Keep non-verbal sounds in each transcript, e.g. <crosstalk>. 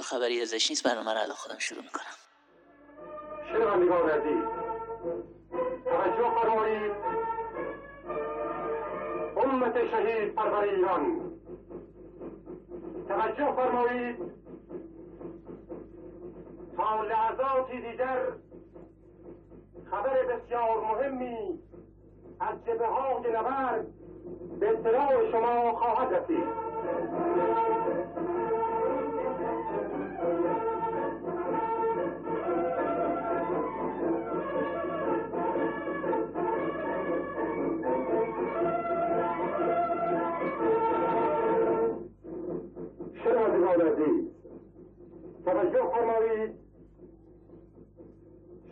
تا خبری ازش نیست برنامه رو الان خودم شروع می‌کنم. شنوندگان عزیز توجه فرمایید. امت شهید پرور ایران. توجه فرمایید. تا لحظاتی دیگر خبر بسیار مهمی از جبه های نبرد به اطلاع شما خواهد رسید. فرمایید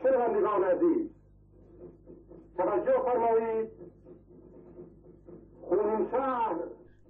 شنوندگان عزیز توجه فرمایید خونین شهر.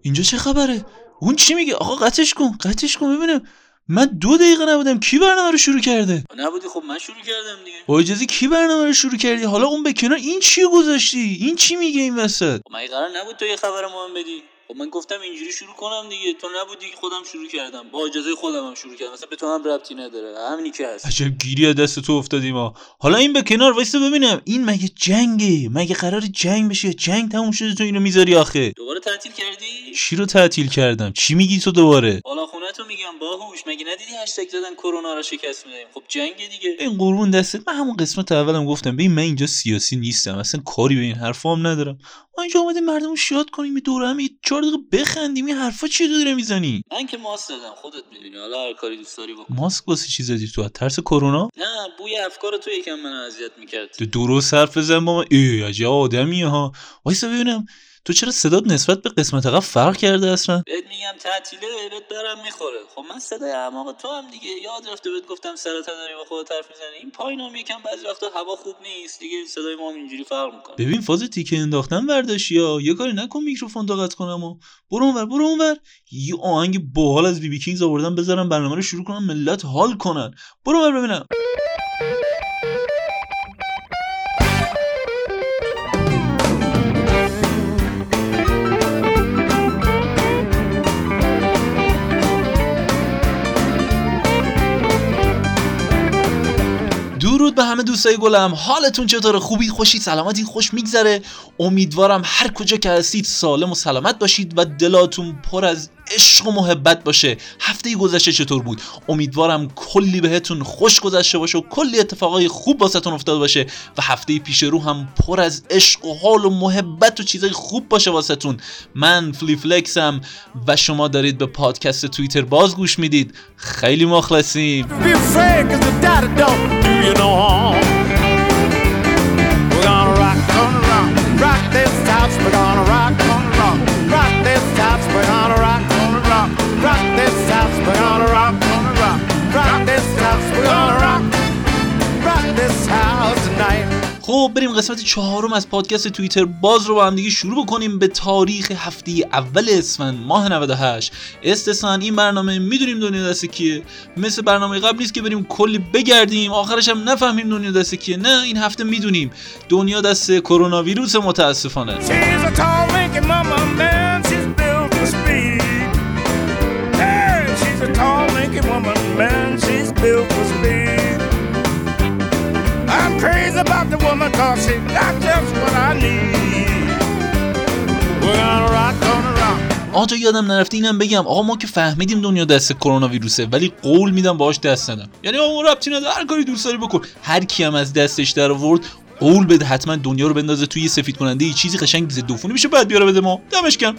اینجا چه خبره؟ اون چی میگه؟ آقا قطعش کن قطعش کن ببینم. من دو دقیقه نبودم. کی برنامه رو شروع کرده؟ نبودی؟ خب من شروع کردم دیگه. با اجازه کی برنامه رو شروع کردی؟ حالا اون به کنار این چی گذاشتی؟ این چی میگه این وسط؟ خب مگه قرار نبود تو یه خبر مهم بدی؟ خب من گفتم اینجوری شروع کنم دیگه. تو نبودی که خودم شروع کردم. با اجازه خودم هم شروع کردم. مثلا به تو هم ربطی نداره. همینی که هست. عجب گیری از دست تو افتادیم ما حالا این به کنار وایسا ببینم. این مگه جنگه؟ مگه قرار جنگ بشه؟ جنگ تموم شده تو اینو می‌ذاری آخه. دوباره تعطیل کردی؟ چی رو تعطیل کردم؟ چی میگی تو دوباره؟ بالا خونه تو میگم باهوش مگه ندیدی هشتگ زدن کرونا رو شکست میدیم خب جنگ دیگه. این قربون دستت من همون قسمت اولم گفتم ببین من اینجا سیاسی نیستم اصلا کاری به این حرفا هم ندارم. ما اینجا اومدیم مردم رو شاد کنیم یه دوره هم یه چهار دقیقه بخندیم این حرفا چی داره می‌زنی؟ من که ماست دادم خودت می‌دونی. حالا هر کاری دوست داری بکن. ماسک واسه چی زدی تو؟ ترس کرونا؟ نه بوی افکار تو یکم من اذیت می‌کرد. تو درست حرف بزن با من ای عجب آدمیه ها. وایسا ببینم تو چرا صدات نسبت به قسمت قبل فرق کرده اصلا؟ بهت میگم تعطیله بهت برم می‌خوره. خب من صدای اعماق تو هم دیگه. یاد رفته بهت گفتم سرت داری با خودت حرف می‌زنی. این پایینم یکم بعضی وقتا هوا خوب نیست. دیگه صدای ما هم اینجوری فرق می‌کنه. ببین فاز تیکه انداختن برداشت یا یه کاری نکن میکروفون تا قطع کنم و. برو اونور برو اونور. یه آهنگ باحال از بی بی کینگز آوردن بذارم برنامه رو شروع کنم ملت حال کنن. برو اونور ببینم. دوستای گلم حالتون چطور؟ خوبی؟ خوشی؟ سلامتی؟ خوش میگذره. امیدوارم هر کجا که هستید سالم و سلامت باشید و دلاتون پر از عشق و محبت باشه. هفته گذشته چطور بود؟ امیدوارم کلی بهتون خوش گذشته باشه و کلی اتفاقای خوب واسهتون افتاده باشه و هفته پیش رو هم پر از عشق و حال و محبت و چیزای خوب باشه واسهتون. من فلیفلکسم و شما dارید به پادکست توییتر باز گوش می‌دید. خیلی مخلصیم. We're gonna rock, this house. We're gonna rock, gonna rock, rock this house. We're gonna rock, rock this house tonight. خب بریم قسمت چهارم از پادکست توییتر. باز رو با هم دیگه شروع بکنیم به تاریخ هفته اول اسفند ماه 98 استثنا این برنامه می‌دونیم دنیا دست کیه. مثل برنامه قبل نیست که بریم کلی بگردیم. آخرش هم نفهمیم دنیا دست کیه. نه این هفته می‌دونیم. دنیا دست کرونا ویروس متاسفانه. Lanky woman, man. She's built for speed. I'm crazy about the woman cause she got just what I need. We're gonna rock, gonna rock. آجا یادم نرفته اینم بگم آقا ما که فهمیدیم دنیا دست کرونا ویروسه ولی قول میدم باهاش دست ندم یعنی آقا ربطی نداره هر کاری دوست داری بکن هر کی هم از دستش در آورد قول بده حتما دنیا رو بندازه توی سفید کننده یه چیزی قشنگ ضد عفونی میشه بعد بیاره بده ما دمش گرم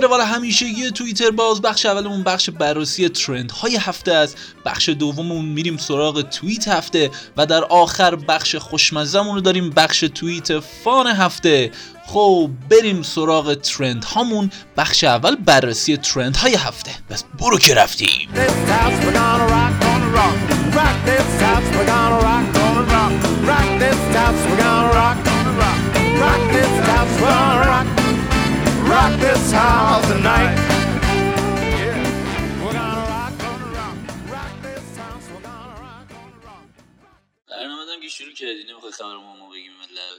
طبق روال همیشگی توییتر باز بخش اولمون بخش بررسی ترند های هفته است. بخش دوممون میریم سراغ توییت هفته و در آخر بخش خوشمزمون رو داریم بخش توییت فان هفته. خب بریم سراغ ترند هامون. بخش اول بررسی ترند های هفته. بس برو که رفتیم. Rock, this house, we're gonna rock, rock. This house, we're gonna rock, rock this house tonight. شروع کردی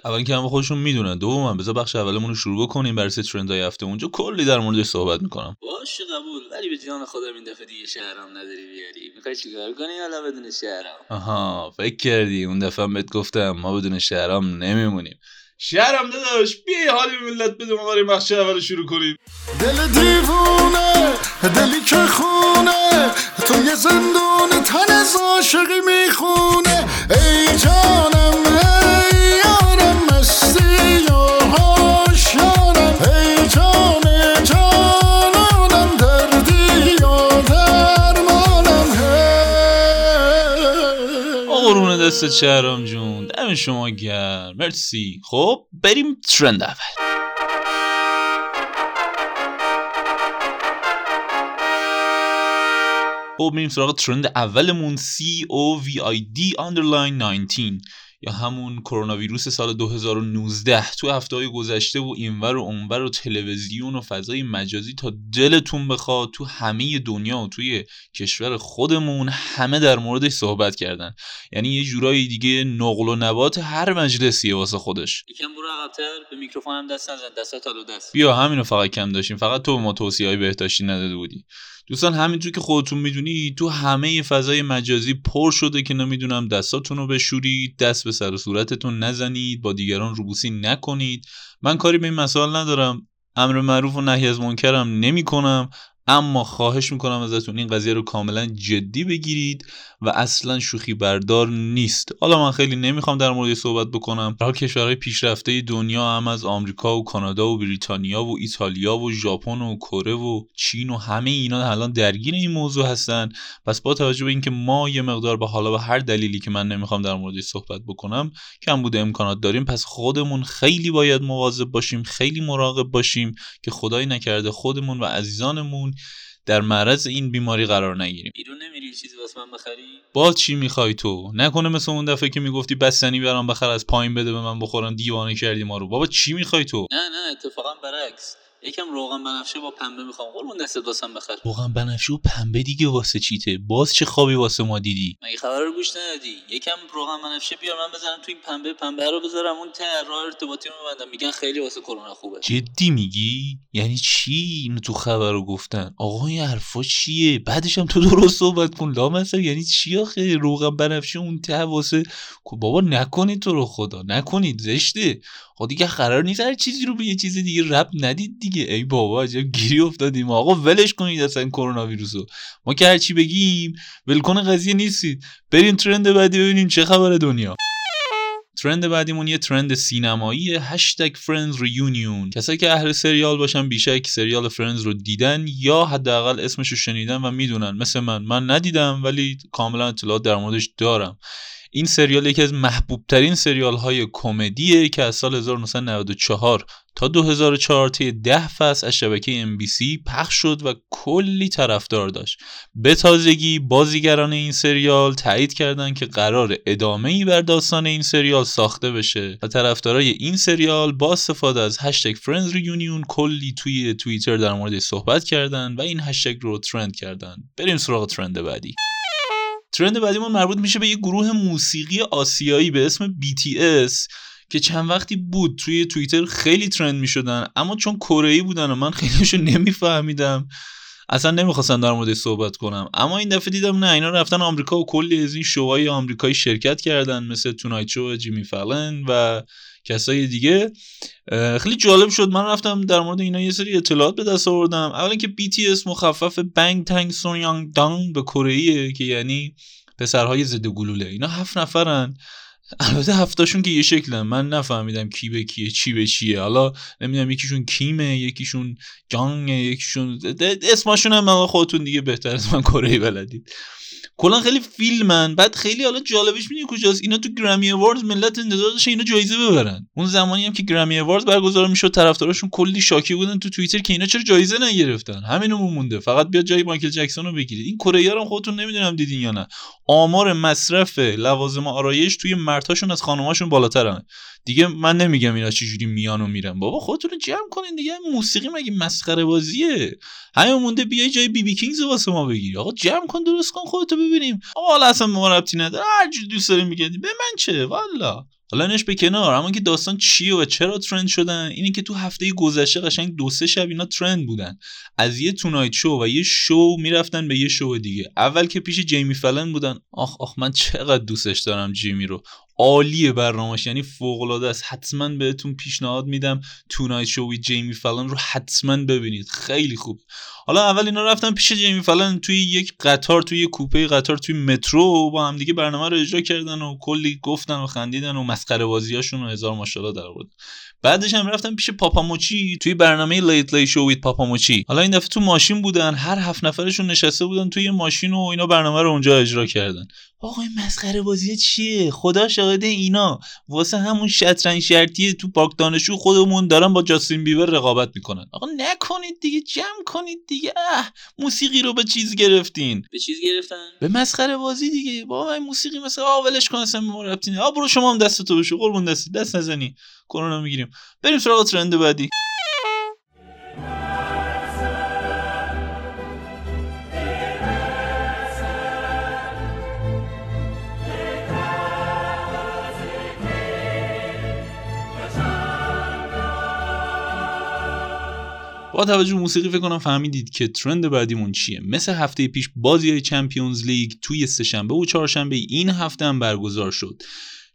اول که همه خودشون می‌دونن. دوم هم بذار بخش اولمون رو شروع بکنیم. برای سه ترندهای هفته اونجا کلی در موردش صحبت می‌کنم. باشه قبول. ولی به جان خودم این دفعه دیگه شهرام نداری بیاری. می‌خوای چیکار کنی؟ حالا بدون شهرام. آها فکر کردی. اون دفعه بهت گفتم ما بدون شهرام نمیمونیم. شهرام داداش. بیا حالی به ملت بده ما بریم بخش اول رو شروع کنیم. دل دیوونه دلی که خونه تو یه زندون تن از عاشقی می‌خونه. ای جانم قرون دست شهرام جون. دم شما گرم. مرسی. خب بریم ترند اول. خب میریم سراغ ترند اولمون. C O V I D underline 19 یا همون کرونا ویروس سال 2019 تو هفته های گذشته و اینور و اونور و تلویزیون و فضای مجازی تا دلتون بخواد تو همه دنیا و توی کشور خودمون همه در موردش صحبت کردن. یعنی یه جورایی دیگه نقل و نبات هر مجلسیه واسه خودش. یکم برو عقب‌تر به میکروفون هم دست نزن. دست. بیا همینو فقط کم داشتیم. فقط تو به ما توصیه های بهداشتی نداده بودی. دوستان همینجور که خودتون می‌دونی تو همه فضای مجازی پر شده که نمی‌دونم دستاتون رو بشورید دست به سر و صورتتون نزنید با دیگران روبوسی نکنید. من کاری به این مسائل ندارم. امر معروف و نهی از منکرم نمی کنم اما خواهش می‌کنم ازتون این قضیه رو کاملا جدی بگیرید و اصلا شوخی بردار نیست. حالا من خیلی نمی‌خوام در مورد صحبت بکنم. برای کشورهای پیشرفته دنیا هم از آمریکا و کانادا و بریتانیا و ایتالیا و ژاپن و کره و چین و همه اینا الان درگیر این موضوع هستن. پس با توجه به اینکه ما یه مقدار به حالا به هر دلیلی که من نمی‌خوام در موردش صحبت بکنم کم بوده امکانات داریم. پس خودمون خیلی باید مواظب باشیم خیلی مراقب باشیم که خدایی نکرده خودمون و عزیزانمون در معرض این بیماری قرار نگیریم. بیرون نمیری چیزی واسه من بخری؟ باز چی می‌خوای تو؟ نکنه مثل اون دفعه که می‌گفتی بستنی برام بخر از پایین بده به من بخورم دیوانه کردی ما رو. بابا چی می‌خوای تو؟ نه نه اتفاقا برعکس. یکم روغن بنفشه با پنبه می‌خوام. قربون دستت واسم بخر. روغن بنفشه و پنبه دیگه واسه چیته؟ باز چه خوابی واسه ما دیدی؟ مگه خبر رو گوش ندادی؟ یکم روغن بنفشه بیار من بزنم تو این پنبه. پنبه رو بذارم اون ته راه ارتباطی رو ببندم میگن خیلی واسه کرونا خوبه. جدی میگی؟ یعنی چی اینو تو خبر رو گفتن؟ آقا این حرفا چیه؟ بعدش هم تو درست صحبت کن. لامصب یعنی چی آخه؟ روغن بنفشه اون ته واسه بابا نکنید تو رو خدا. نکنید. زشته. خب دیگه قرار نیست هر چیزی رو به یه چیز دیگه رب ندید دیگه. ای بابا عجب گیری افتادیم. آقا ولش کنید اصلا کرونا ویروسو ما که هرچی بگیم ول کن قضیه نیستید. بریم trend بعدی ببینیم چه خبر دنیا. trend بعدیمون یه trend سینمایی هشتگ Friends Reunion کسایی که اهل سریال باشن بیشک سریال Friends رو دیدن یا حداقل اسمش رو شنیدن و می‌دونن. مثل من. من ندیدم ولی کاملا اطلاعات در موردش دارم. این سریال یکی از محبوب ترین سریال های کمدیه که از سال 1994 تا 2004 طی 10 فصل از شبکه NBC پخش شد و کلی طرفدار داشت. به تازگی بازیگران این سریال تایید کردند که قراره ادامه ای بر داستان این سریال ساخته بشه و طرفدارای این سریال با استفاده از هشتگ Friends Reunion کلی توی توییتر در موردش صحبت کردن و این هشتگ رو trend کردن بریم سراغ trend بعدی. trend بعدیمون مربوط میشه به یه گروه موسیقی آسیایی به اسم BTS که چند وقتی بود توی توییتر خیلی trend می‌شدن اما چون کره‌ای بودن و من خیلیشو نمیفهمیدم اصلا نمی‌خواستم در موردش صحبت کنم. اما این دفعه دیدم نه اینا رفتن آمریکا و کلی از این شوهای آمریکایی شرکت کردن مثل تونایت شو جیمی فلن و کسای دیگه. خیلی جالب شد. من رفتم در مورد اینا یه سری اطلاعات به دست آوردم. اولا که BTS مخفف بنگ تنگ سونیانگ دانگ به کره که یعنی پسرهای ضد گلوله. اینا هفت نفرن. البته هفتاشون که یه شکلن. من نفهمیدم کی به کیه چی به چیه. حالا نمی‌دونم یکیشون کیمه یکیشون جانگ یکیشون اسمشون هم خودتون دیگه بهتر از من کره بلدید. کلا خیلی فیلمن. بعد خیلی حالا جالبش می‌دونی کجاست؟ اینا تو گرمی اواردز ملت انتظار داشتن اینا جایزه ببرن. اون زمانی هم که گرمی اواردز برگزار می‌شد طرفداراشون کلی شاکی بودن تو توییتر که اینا چرا جایزه نگرفتن؟ همینمون مونده. فقط بیاد جای مایکل جکسون رو بگیرید این کره هم خودتون نمی‌دونم دیدین یا نه. آمار مصرف لوازم آرایش توی مرتاشون از خانماشون بالاترن. دیگه من نمیگم اینا چجوری میان و میرن. بابا خودتون جمع کنین دیگه. موسیقی مگه مسخره بازیه؟ همین مونده بیای جای بی بی کینگز واسه ما بگیری. آقا جمع کن درست کن خودتو ببینیم. حالا اصلا ما ربطی نداره. هر جور دوست داریم میگردیم به من چه؟ والا. حالا اینش به کنار. اما که داستان چیه و چرا ترند شدن؟ اینه که تو هفته گذشته قشنگ دو سه شب اینا ترند بودن. از یه تونایت شو و یه شو می‌رفتن به یه شو دیگه. اول که پیش جیمی فلن بودن. آخ آخ من چقدر دوستش دارم جیمی رو. عالیه برنامهش. یعنی فوق العاده است. حتما بهتون پیشنهاد میدم تونایت شو وی جیمی فلان رو حتما ببینید. خیلی خوب. حالا اول اینا رفتن پیش جیمی فلان توی یک قطار توی کوپه قطار توی مترو با هم دیگه برنامه رو اجرا کردن و کلی گفتن و خندیدن و مسخره بازیاشون و هزار ماشاءالله در آورد بعدش هم رفتن پیش پاپاموچی توی برنامه لیت لی شو ویت پاپاموچی. حالا این دفعه تو ماشین بودن هر هفت نفرشون نشسته بودن توی ماشین و اینا برنامه رو اونجا اجرا کردن. آقا این مسخره بازی چیه؟ خدا شاهده اینا. واسه همون شطرنج شرطی تو پارک دانشجو خودمون دارن با جاستین بیبر رقابت می‌کنن. آقا نکنید دیگه جمع کنید دیگه. اه موسیقی رو به چیز گرفتین. به چیز گرفتن؟ به مسخره بازی دیگه. با این موسیقی مثلا آ ولش کن اصلا نداره. آ برو شما هم دستتو بشو. قربون دستی دست نزنی. کرونا می‌گیریم بریم سراغ ترند بعدی با توجه موسیقی فکر کنم فهمیدید که ترند بعدیمون چیه. مثل هفته پیش بازی های چمپیونز لیگ توی سهشنبه و چهارشنبه این هفته هم برگزار شد.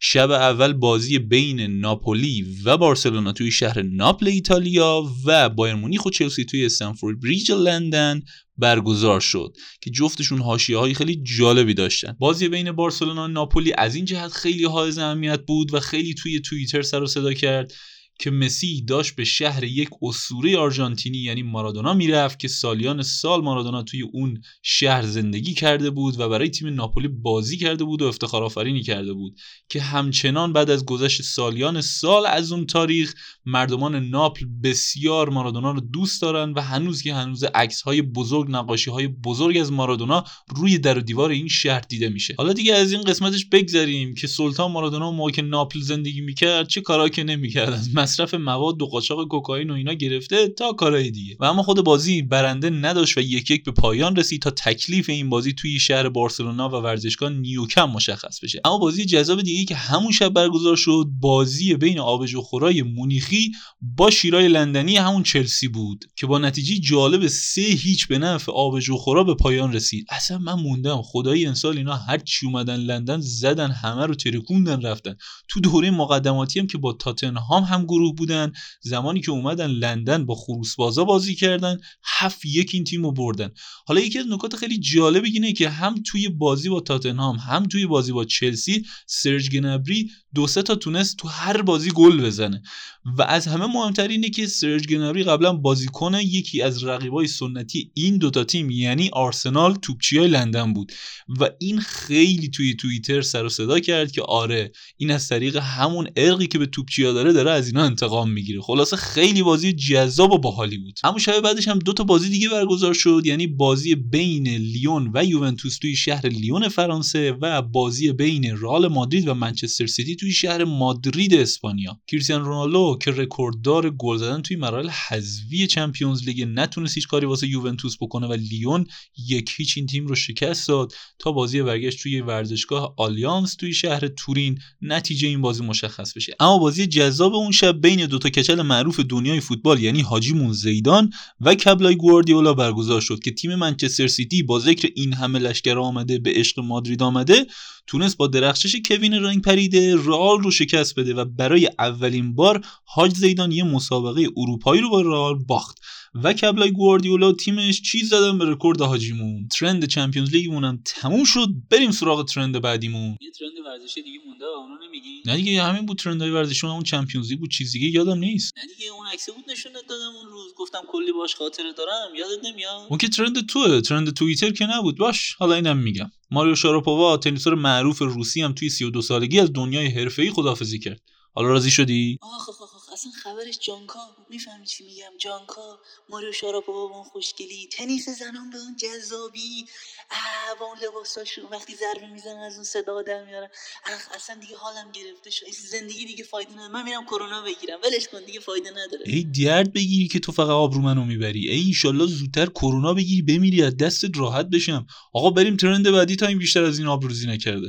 شب اول بازی بین ناپولی و بارسلونا توی شهر ناپل ایتالیا و بایر مونیخ و چلسی توی استنفورد بریج لندن برگزار شد که جفتشون حاشیه های خیلی جالبی داشتن. بازی بین بارسلونا و ناپولی از این جهت خیلی حائز اهمیت بود و خیلی توی توییتر سر و صدا کرد. که مسی داشت به شهر یک اسطوره آرژانتینی یعنی مارادونا می‌رفت که سالیان سال مارادونا توی اون شهر زندگی کرده بود و برای تیم ناپولی بازی کرده بود و افتخار آفرینی کرده بود که همچنان بعد از گذشت سالیان سال از اون تاریخ مردمان ناپل بسیار مارادونا رو دوست دارن و هنوز که هنوز عکس های بزرگ نقاشی های بزرگ از مارادونا روی در و دیوار این شهر دیده میشه. حالا دیگه از این قسمتش بگذریم که سلطان مارادونا موقع ناپل زندگی می‌کرد چه کارا که نمی‌کرد مصرف مواد و قاچاق کوکائین و اینا گرفته تا کارهای دیگه. و اما خود بازی برنده نداشت و یک یک به پایان رسید تا تکلیف این بازی توی شهر بارسلونا و ورزشگاه نیوکم مشخص بشه. اما بازی جذاب دیگه که همون شب برگزار شد بازی بین آبجوخورای مونیخی با شیرای لندنی همون چلسی بود که با نتیجه جالب سه هیچ به نفع آبجوخورا به پایان رسید. اصلا من موندم. خدای انسال اینا هر چی اومدن لندن زدن همه رو ترکوندن رفتن. تو دوره مقدماتی هم که با تاتنهام هم گروه بودن زمانی که اومدن لندن با خروسبازا بازی کردن هفت یک این تیم رو بردن. حالا یکی از نکات خیلی جالب اینه که هم توی بازی با تاتنهام هم توی بازی با چلسی سرج گنبری دو سه تا تونست تو هر بازی گل بزنه. و از همه مهمتر اینه که سرج گنبری قبلا بازیکن یکی از رقیبای سنتی این دوتا تیم یعنی آرسنال توپچی های لندن بود. و این خیلی توی توییتر سر و صدا کرد که آره این از طریق همون ارقی که به توپچیا داره داره از اینا انتقام می‌گیره خلاصه خیلی بازی جذاب و باحالی بود. اما شب بعدش هم دو تا بازی دیگه برگزار شد یعنی بازی بین لیون و یوونتوس توی شهر لیون فرانسه و بازی بین رئال مادرید و منچستر سیتی توی شهر مادرید اسپانیا. کریستیانو رونالدو که رکورددار گل زدن توی مراحل حذفی Champions League نتونست هیچ کاری واسه یوونتوس بکنه و لیون یک هیچ این تیم رو شکست داد تا بازی برگشت توی ورزشگاه آلیانس توی شهر تورین. نتیجه این بازی مشخص بشه. اما بازی جذاب اون شب بین دو تا کچل معروف دنیای فوتبال یعنی حاجی زیدان و کبلای گواردیولا برگزار شد که تیم منچستر سیتی با ذکر این همه لشکر آمده به عشق مادرید آمده تونست با درخشش کوین رنگ پریده رئال رو شکست بده و برای اولین بار حاج زیدان یه مسابقه اروپایی رو با رئال باخت. و کبلای گواردیولا تیمش چیز زدن به رکورد حاجیمون. ترند Champions League مون هم تموم شد. بریم سراغ ترند بعدیمون. یه ترند ورزشی دیگه مونده اونو نمیگی؟ نه دیگه همین بود ترندهای ورزشی اون Champions League بود. چیز دیگه یادم نیست. نه دیگه اون عکس بود نشونت دادم اون روز. گفتم کلی باش خاطره دارم. یادت نمیاد؟ اون که ترند توه. ترند توییتر که نبود. باش حالا اینم میگم. ماریا شاراپووا تنیسور معروف روسی هم توی 32 سالگی از دنیای حرفه‌ای خدافزی کرد. حالا راضی شدی؟ آخ آخ آخ اصلا خبرش جانکا می‌فهمی چی میگم؟ جانکا ماریو شاراپووا با اون خوشگلی تنیس زنان به اون جذابی. با اون لباساشون وقتی ضربه می‌زنن از اون صدا در میارن. اخ اصلا دیگه حالم گرفته شد. زندگی دیگه فایده نداره. من میرم کرونا بگیرم. ولش کن دیگه فایده نداره. ای درد بگیری که تو فقط آبرو منو می‌بری. ای ایشالله زودتر کرونا بگیری بمیری از دستت راحت بشم. آقا بریم ترند بعدی تا این بیشتر از این آبروزی نکرده.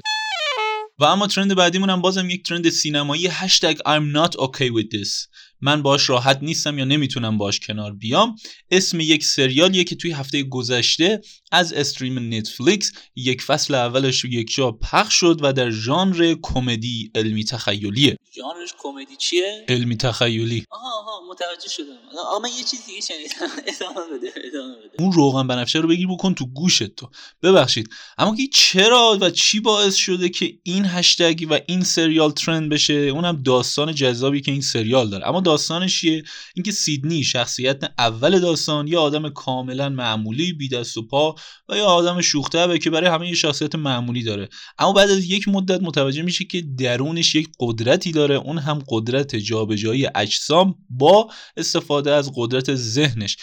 و اما ترند بعدیمون هم بازم یک ترند سینمایی هشتگ I'm not okay with this. من باش راحت نیستم یا نمی‌تونم باش کنار بیام. اسم یک سریالیه که توی هفته گذشته از استریم نتفلیکس یک فصل اولش رو یک جا پخش شد و در ژانر کمدی علمی تخیلیه. ژانرش کمدی چیه؟ علمی تخیلی. آها آها متوجه شدم. آقا من یه چیز دیگه شنیدم. <laughs> ادامه بده ادامه بده. اون روغن بنفشه رو بگیر بکن تو گوشت تو. ببخشید. اما که چرا و چی باعث شده که این هشتگ و این سریال ترند بشه؟ اونم داستان جذابی که این سریال داره. اما داستانش چیه؟ اینکه سیدنی شخصیت اول داستان یه آدم کاملا معمولی بی دست و پا و یه آدم شوخته که برای همه یه شخصیت معمولی داره. اما بعد از یک مدت متوجه میشه که درونش یک قدرتی داره. اون هم قدرت جابجایی اجسام با استفاده از قدرت ذهنش.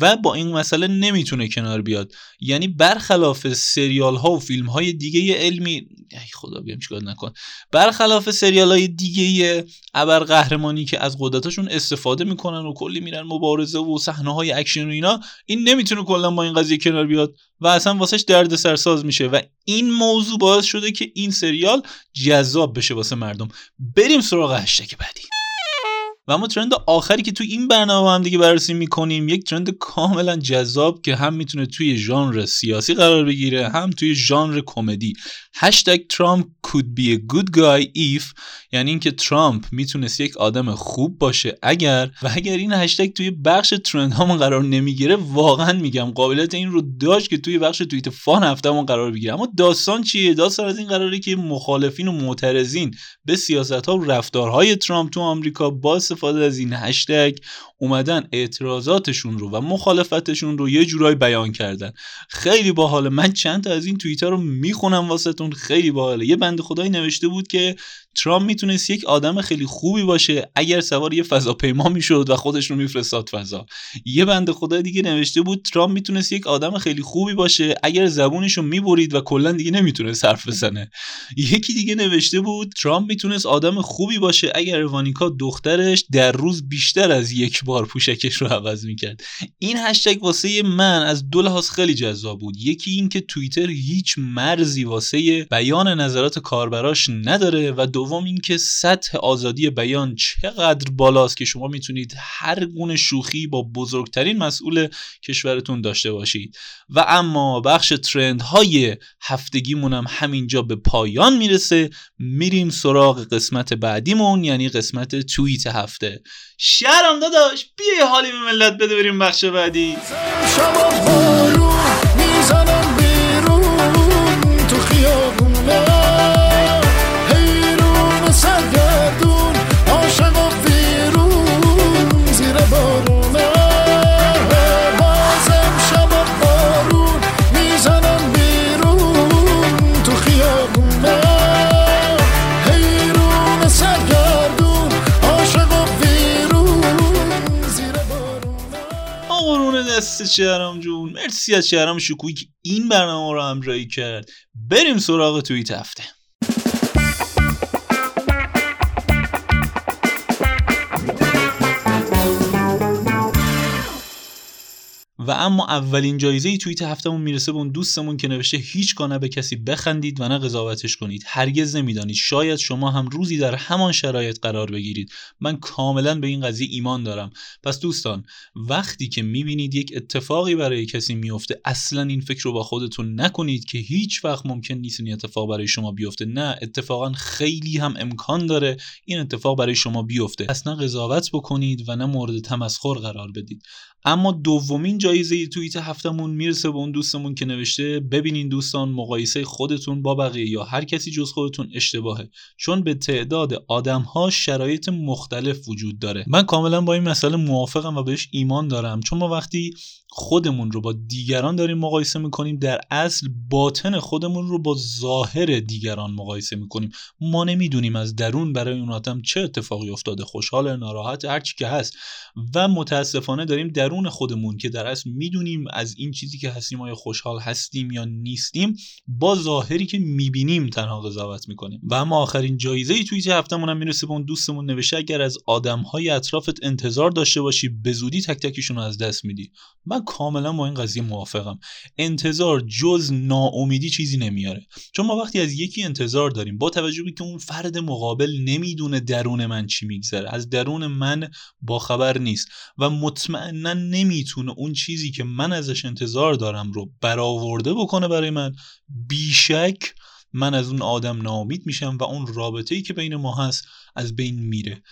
و با این مسئله نمی‌تونه کنار بیاد. یعنی برخلاف سریال ها و فیلم های دیگه علمی ای خدا بیام چیکار نکن. برخلاف سریال های دیگه ابر قهرمانی که از قدرتاشون استفاده می‌کنن و کلی میرن مبارزه و صحنه های اکشن و اینا این نمی‌تونه کلا با این قضیه کنار بیاد و اصلا واسهش درد سرساز میشه و این موضوع باعث شده که این سریال جذاب بشه واسه مردم. بریم سراغ هشتگ بعدی. و اما ترند آخری که توی این برنامه هم دیگه بررسی می‌کنیم یک ترند کاملا جذاب که هم می‌تونه توی ژانر سیاسی قرار بگیره هم توی ژانر کمدی. هشتگ ترامپ could be a good guy if یعنی اینکه ترامپ می‌تونست یک آدم خوب باشه اگر و اگر این هشتگ توی بخش ترند هامون قرار نمی‌گیره واقعا میگم قابلیت این رو داشت که توی بخش توییت فان هفتهمون قرار بگیره. اما داستان چیه؟ داستان از این قراره که مخالفین و معترضین به سیاست ها و رفتارهای ترامپ تو آمریکا با استفاده از این هشتگ اومدن اعتراضاتشون رو و مخالفتشون رو یه جورایی بیان کردن. خیلی باحاله. من چند تا از این توییت ها رو می‌خونم واسهتون. خیلی باحاله. یه بنده خدایی نوشته بود که ترامپ می‌تونست یک آدم خیلی خوبی باشه اگر سوار یه فضاپیما می‌شد و خودش رو میفرستاد فضا. یه بنده خدای دیگه نوشته بود ترامپ می‌تونست یک آدم خیلی خوبی باشه اگر زبونش رو می‌برید و کلا دیگه نمی‌تونست حرف بزنه. یکی دیگه نوشته بود ترامپ می‌تونست آدم خوبی باشه اگر وانیکا دخترش در روز بیشتر از یک بار پوشکش رو عوض می‌کرد. این هشتگ واسه من از دو لحاظ خیلی جذاب بود. یکی اینکه توییتر هیچ مرزی واسه بیان نظرات کاربراش نداره و دوم اینکه سطح آزادی بیان چقدر بالاست که شما می‌تونید هر گونه شوخی با بزرگترین مسئول کشورتون داشته باشید. و اما بخش ترند های هفتگیمون هم همینجا به پایان می‌رسه. میریم سراغ قسمت بعدیمون یعنی قسمت توییت هفته شهرم داداش بیا حالی به ملت بده بریم بخش بعدی. شهرام جون. مرسی از شهرام شکویی که این برنامه رو همراهی کرد. بریم سراغ توییت هفته. و اما اولین جایزه ای توییت هفتمون می‌رسه به اون دوستمون که نوشته هیچگاه نه به کسی بخندید و نه قضاوتش کنید. هرگز نمی‌دانید. شاید شما هم روزی در همان شرایط قرار بگیرید. من کاملا به این قضیه ایمان دارم. پس دوستان وقتی که می‌بینید یک اتفاقی برای کسی میفته اصلا این فکر رو با خودتون نکنید که هیچ وقت ممکن نیست این اتفاق برای شما بیفته. نه اتفاقا خیلی هم امکان داره این اتفاق برای شما بیفته. پس نه قضاوت بکنید و نه مورد تمسخر قرار بدید. اما دومین جایزه توییت هفتمون می‌رسه به اون دوستمون که نوشته ببینین دوستان مقایسه خودتون با بقیه یا هر کسی جز خودتون اشتباهه. چون به تعداد آدم ها شرایط مختلف وجود داره. من کاملا با این مسئله موافقم و بهش ایمان دارم. چون ما وقتی خودمون رو با دیگران داریم مقایسه می‌کنیم در اصل باطن خودمون رو با ظاهر دیگران مقایسه می‌کنیم. ما نمی‌دونیم از درون برای اون آدم چه اتفاقی افتاده. خوشحال ناراحت هر چی که هست. و متاسفانه داریم درون خودمون که در اصل می‌دونیم از این چیزی که هستیم آیا خوشحال هستیم یا نیستیم با ظاهری که می‌بینیم تنها قضاوت می‌کنیم. و اما آخرین جایزه ای توی هفتمون هم می‌رسه به اون دوستمون نوشته اگر از آدمهای اطرافت انتظار داشته باشی به زودی تک تکشون رو از دست میدی. من کاملا با این قضیه موافقم. انتظار جز ناامیدی چیزی نمیاره. چون ما وقتی از یکی انتظار داریم با توجه به که اون فرد مقابل نمی‌دونه درون من چی میگذره. از درون من با خبر نیست. و مطمئنا نمی‌تونه اون چیزی که من ازش انتظار دارم رو برآورده بکنه برای من. بیشک من از اون آدم ناامید میشم و اون رابطه ای که بین ما هست از بین میره.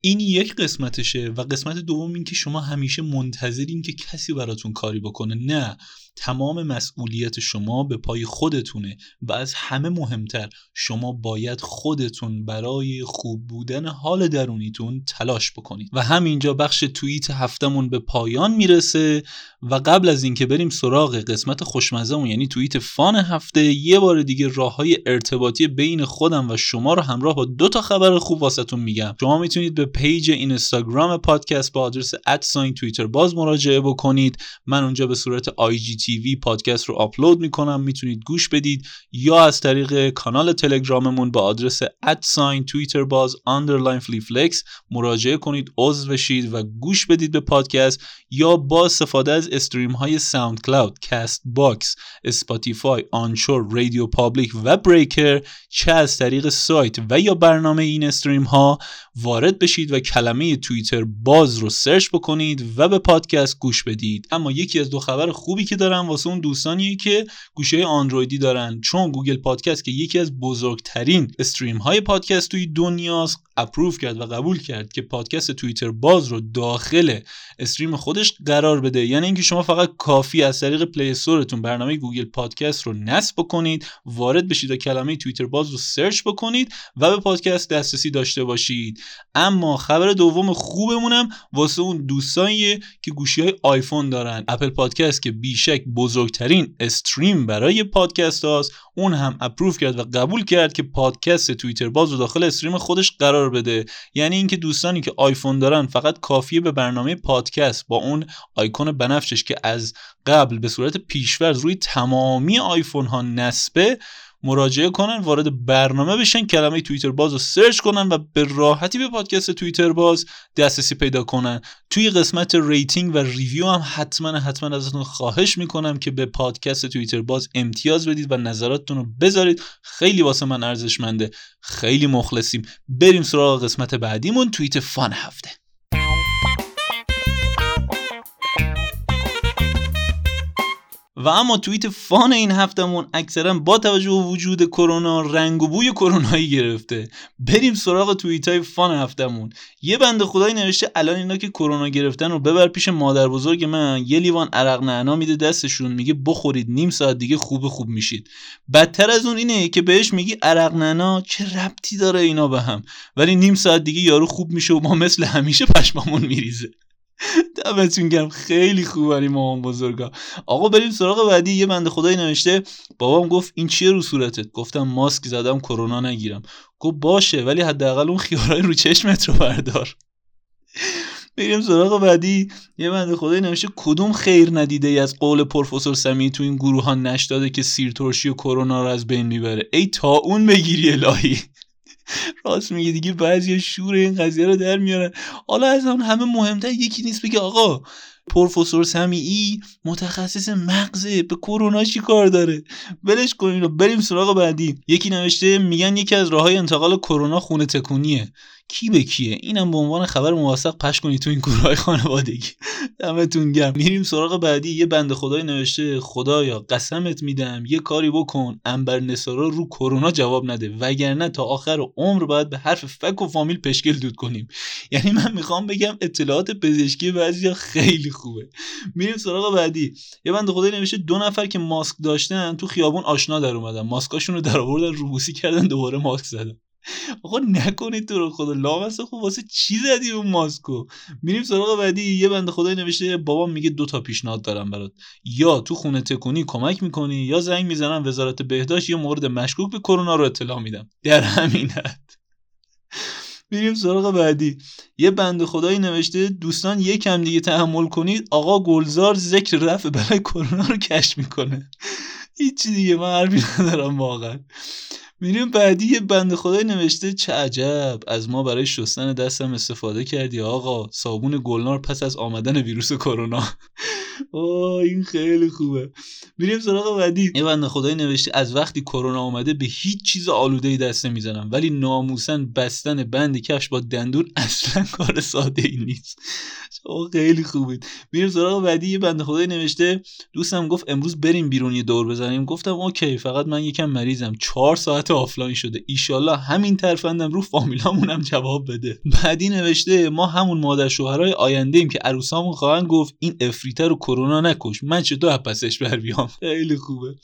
این یک قسمتشه و قسمت دوم این که شما همیشه منتظرین که کسی براتون کاری بکنه. نه. تمام مسئولیت شما به پای خودتونه و از همه مهمتر شما باید خودتون برای خوب بودن حال درونیتون تلاش بکنید. و همینجا بخش توییت هفتمون به پایان می‌رسه و قبل از اینکه بریم سراغ قسمت خوشمزهمون یعنی توییت fun هفته یه بار دیگه راه های ارتباطی بین خودم و شما رو همراه با دو تا خبر خوب واسهتون میگم. شما می‌تونید به پیج اینستاگرام پادکست با آدرس at sign توییتر باز مراجعه بکنید. من اونجا به صورت IGTV پادکست رو آپلود می‌کنم. می‌تونید گوش بدید یا از طریق کانال تلگراممون با آدرس at sign توییتر باز underline فلیفلکس مراجعه کنید عضو بشید و گوش بدید به پادکست یا با استفاده از استریم های ساوند کلاود کست باکس اسپاتیفای آنشور رادیو پابلیک و بریکر چه از طریق سایت و یا برنامه این stream ها وارد بشید و کلمه توییتر باز رو search بکنید و به پادکست گوش بدید. اما یکی از دو خبر خوبی که دارم واسه اون دوستانیه که گوشی آندرویدی دارن. چون Google Podcast که یکی از بزرگترین stream های پادکست توی دنیاست approve کرد و قبول کرد که پادکست توییتر باز رو داخل stream خودش قرار بده. یعنی اینکه شما فقط کافیه از طریق Play Store تون برنامه Google Podcast رو نصب بکنید وارد بشید و کلمه توییتر باز رو search بکنید و به پادکست دسترسی داشته باشید. اما خبر دوم خوبمونم واسه اون دوستانیه که گوشی های آیفون دارن. Apple Podcast که بیشک بزرگترین stream برای پادکست هاست. اون هم approve کرد و قبول کرد که پادکست توییتر باز رو داخل stream خودش قرار بده. یعنی اینکه دوستانی که آیفون دارن فقط کافیه به برنامه پادکست با اون آیکون بنفشش که از قبل به صورت پیش‌فرض روی تمامی آیفون ها نصبه مراجعه کنن وارد برنامه بشن کلمه توییتر باز رو search کنن و به راحتی به پادکست توییتر باز دسترسی پیدا کنن. توی قسمت rating و review هم حتما حتما ازتون خواهش می‌کنم که به پادکست توییتر باز امتیاز بدید و نظراتتون رو بذارید. خیلی واسه من ارزشمنده. خیلی مخلصیم. بریم سراغ قسمت بعدیمون. توییت فان هفته. و اما توییت فان این هفتمون اکثرا با توجه به وجود کرونا رنگ و بوی کرونایی گرفته. بریم سراغ توییت های فان هفتمون یه بنده خدایی نوشته الان اینا که کرونا گرفتن رو ببر پیش مادر بزرگ من. یه لیوان عرق نعنا میده دستشون. میگه بخورید نیم ساعت دیگه خوب خوب میشید. بدتر از اون اینه که بهش میگی عرق نعنا. چه ربطی داره اینا به هم؟ ولی نیم ساعت دیگه یارو خوب میشه و ما مثل همیشه پشمامون میریزه. دمتون گرم. خیلی خوبه مامان بزرگا. آقا بریم سراغ بعدی. یه بنده خدایی نوشته. بابام گفت این چیه رو صورتت؟ گفتم ماسک زدم کرونا نگیرم. گفت باشه ولی حداقل اون خیارای رو چشمت رو بردار. بریم سراغ بعدی. یه بنده خدایی نوشته. کدوم خیر ندیده ای از قول پروفسور سمی تو این گروه ها نشداده که سیرترشی و کرونا رو از بین می‌بره؟ ای تا اون بگیری الهی. راست میگه دیگه بعضی شور این قضیه رو در میارن. حالا از اون همه مهمتر یکی نیست بگه آقا پروفسور سمیعی متخصص مغزه به کرونا چی کار داره؟ ولش کنین بریم سراغ بعدی. یکی نوشته میگن یکی از راه های انتقال کرونا خونه تکونیه. کی به کیه؟ اینم به عنوان خبر موثق پش کنید تو این گروه خانوادگی. دمتون گرم. میریم سراغ بعدی. یه بنده خدای نوشته خدایا قسمت میدم. یه کاری بکن. انبر نسارا رو کرونا جواب نده. وگرنه تا آخر عمر باید به حرف فک و فامیل پشکل دود کنیم. یعنی من می‌خوام بگم اطلاعات پزشکی بعضیا خیلی خوبه. میریم سراغ بعدی. یه بنده خدای نوشته دو نفر که ماسک داشتن تو خیابون آشنا در اومدن. ماسکاشون رو در آوردن روبوسی کردن دوباره ماسک زدن. آقا نکنید تو رو خدا. لامصب خب واسه چی زدی اون ماسکو؟ میریم سراغ بعدی. یه بنده خدای نوشته بابام میگه دو تا پیشنهاد دارم برات. یا تو خونه تکونی کمک می‌کنی یا زنگ می‌زنم وزارت بهداشت یه مورد مشکوک به کرونا رو اطلاع میدم. در همین حد میریم سراغ بعدی. یه بنده خدایی نوشته دوستان یکم دیگه تحمل کنید. آقا گلزار ذکر رفع بلای کرونا رو کشف می‌کنه. هیچی دیگه من حرفی ندارم واقعا. میریم بعدی یه بنده خدای نوشته چه عجب. از ما برای شستن دستم استفاده کردی آقا. صابون گلنار پس از آمدن ویروس کرونا. <laughs> اوه این خیلی خوبه. میریم سراغ بعدی. یه بنده خدای نوشته از وقتی کرونا آمده به هیچ چیز آلوده ای دست نمی‌زنم. ولی ناموسن بستن بند کفش با دندون اصلا <laughs> کار ساده ای نیست. شما خیلی خوبید. میریم سراغ بعدی. یه بنده خدای نوشته. دوستم گفت امروز بریم بیرون یه دور بزنیم. گفتم okay فقط من یکم مریضم. چهار ساعت آفلاین شده. ایشالله همین ترفندم رو فامیلامونم جواب بده. بعدی نوشته ما همون مادر شوهرای آینده ایم که عروسامون خواهند گفت این عفریته رو کرونا نکش. من چطور پسش بر بیام؟ <laughs> خیلی خوبه.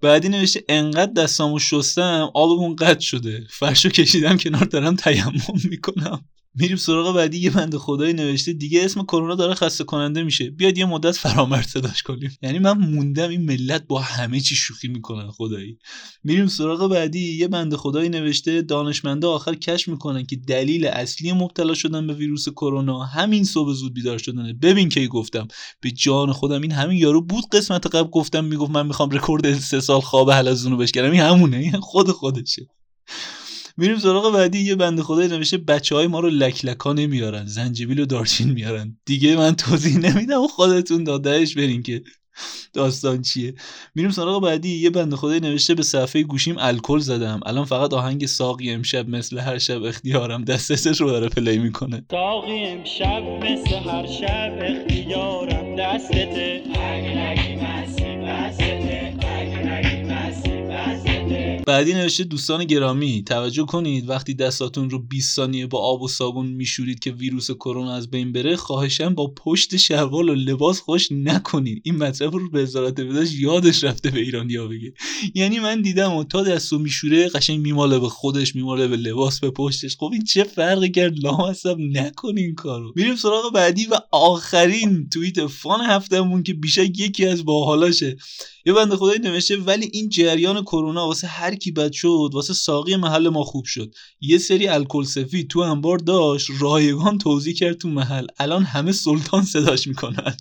بعدی نوشته انقدر دستامو شستم آبمون قطع شده. فرشو کشیدم کنار دارم تیمم می‌کنم. میریم سراغ بعدی یه بنده خدایی نوشته دیگه اسم کرونا داره خسته کننده میشه. بیاد یه مدت فرامرد صداش کنیم. یعنی من موندم این ملت با همه چی شوخی می‌کنن خدایی. میریم سراغ بعدی یه بنده خدایی نوشته دانشمنده آخر کشف می‌کنن که دلیل اصلی مبتلا شدن به ویروس کرونا همین صبح زود بیدار شدنه. ببین کی گفتم. به جان خودم این همین یارو بود قسمت قبل گفتم می‌گفت من می‌خوام رکورد سه سال خواب حلزونو بشکنم. این همونه. این خود خودشه. میریم سراغ بعدی یه بنده خدای نوشته بچه های ما رو لکلکا نمیارن زنجبیل و دارچین میارن. دیگه من توضیح نمیدم خودتون دادهش برین که داستان چیه. میریم سراغ بعدی یه بنده خدای نوشته به صفحه گوشیم الکل زدم. الان فقط آهنگ ساقی امشب مثل هر شب اختیارم دستش رو داره پلی می‌کنه. ساقی امشب مثل هر شب اختیارم دستته. بعدی نوشته دوستان گرامی توجه کنید وقتی دستاتون رو 20 ثانیه با آب و صابون میشورید که ویروس کرونا از بین بره خواهشم با پشت شلوار و لباس خوش نکنید. این مطلب رو به وزارت بهداشت یادش رفته به ایرانیا بگه. یعنی من دیدم و تا دستو میشوره قشنگ میماله به خودش میماله به لباس به پشتش. خب این چه فرقی کرد؟ لامصب نکنین کارو. میریم سراغ بعدی و آخرین توییت فان هفتهمون که بیشک یکی از باحالاشه. یه بنده خدایی نوشته ولی این جریان کرونا واسه هر کی بد شد واسه ساقی محل ما خوب شد. یه سری الکل سفید تو انبار داشت رایگان توضیح کرد تو محل. الان همه سلطان صداش می‌کنن.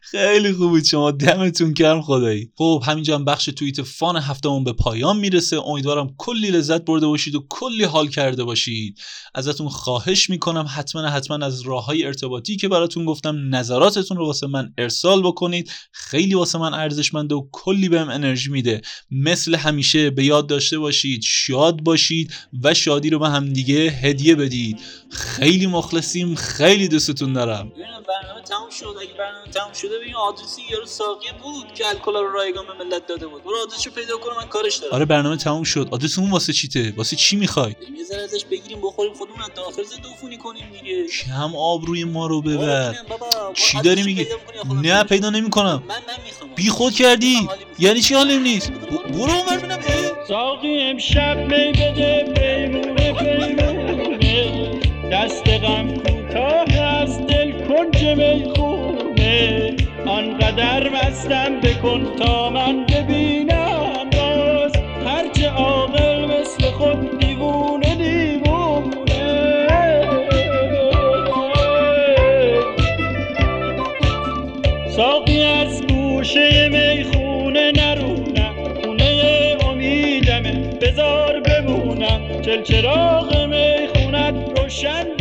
خیلی خوب بود شما. دمتون گرم خدایی. خب همینجا هم بخش توییت فان هفتمون به پایان می‌رسه. امیدوارم کلی لذت برده باشید و کلی حال کرده باشید. ازتون خواهش می‌کنم حتما حتما از راه های ارتباطی که براتون گفتم نظراتتون رو واسه من ارسال بکنید. خیلی واسه من ارزشمنده و کلی بهم انرژی میده. مثل همیشه به یاد داشته باشید شاد باشید و شادی رو به هم دیگه هدیه بدید. خیلی مخلصیم. خیلی دوستتون دارم. برنامه تموم شد. اگه تموم شده ببین آدرس این یارو ساقی بود که الکل رو رایگان به ملت داده بود. برو آدرسشو پیدا کنم من کارش دارم. آره برنامه تموم شد. آدرس اون واسه چیته؟ واسه چی می‌خوای؟ بریم یه ذره ازش بگیریم بخوریم خودمون از داخل ضدعفونی کنیم دیگه. کم آبروی ما رو ببر. چی داری میگی؟ نه پیدا نمی‌کنم. من من می‌خوام. بی خود کردی؟ یعنی چی حالیم نیست؟ برو اونور ببینم. ساقی امشب می بده پیمونه پیمونه. دست غم کوتاه از دل کنج می‌خونه آنقدر مستم بکن تا من ببینم باز هرچه عاقل مثل خود دیوونه دیوونه. ساقی از گوشه می‌خونه نرونم. خونه امیدمه. بزار بمونم. چل چراغ میخونت روشن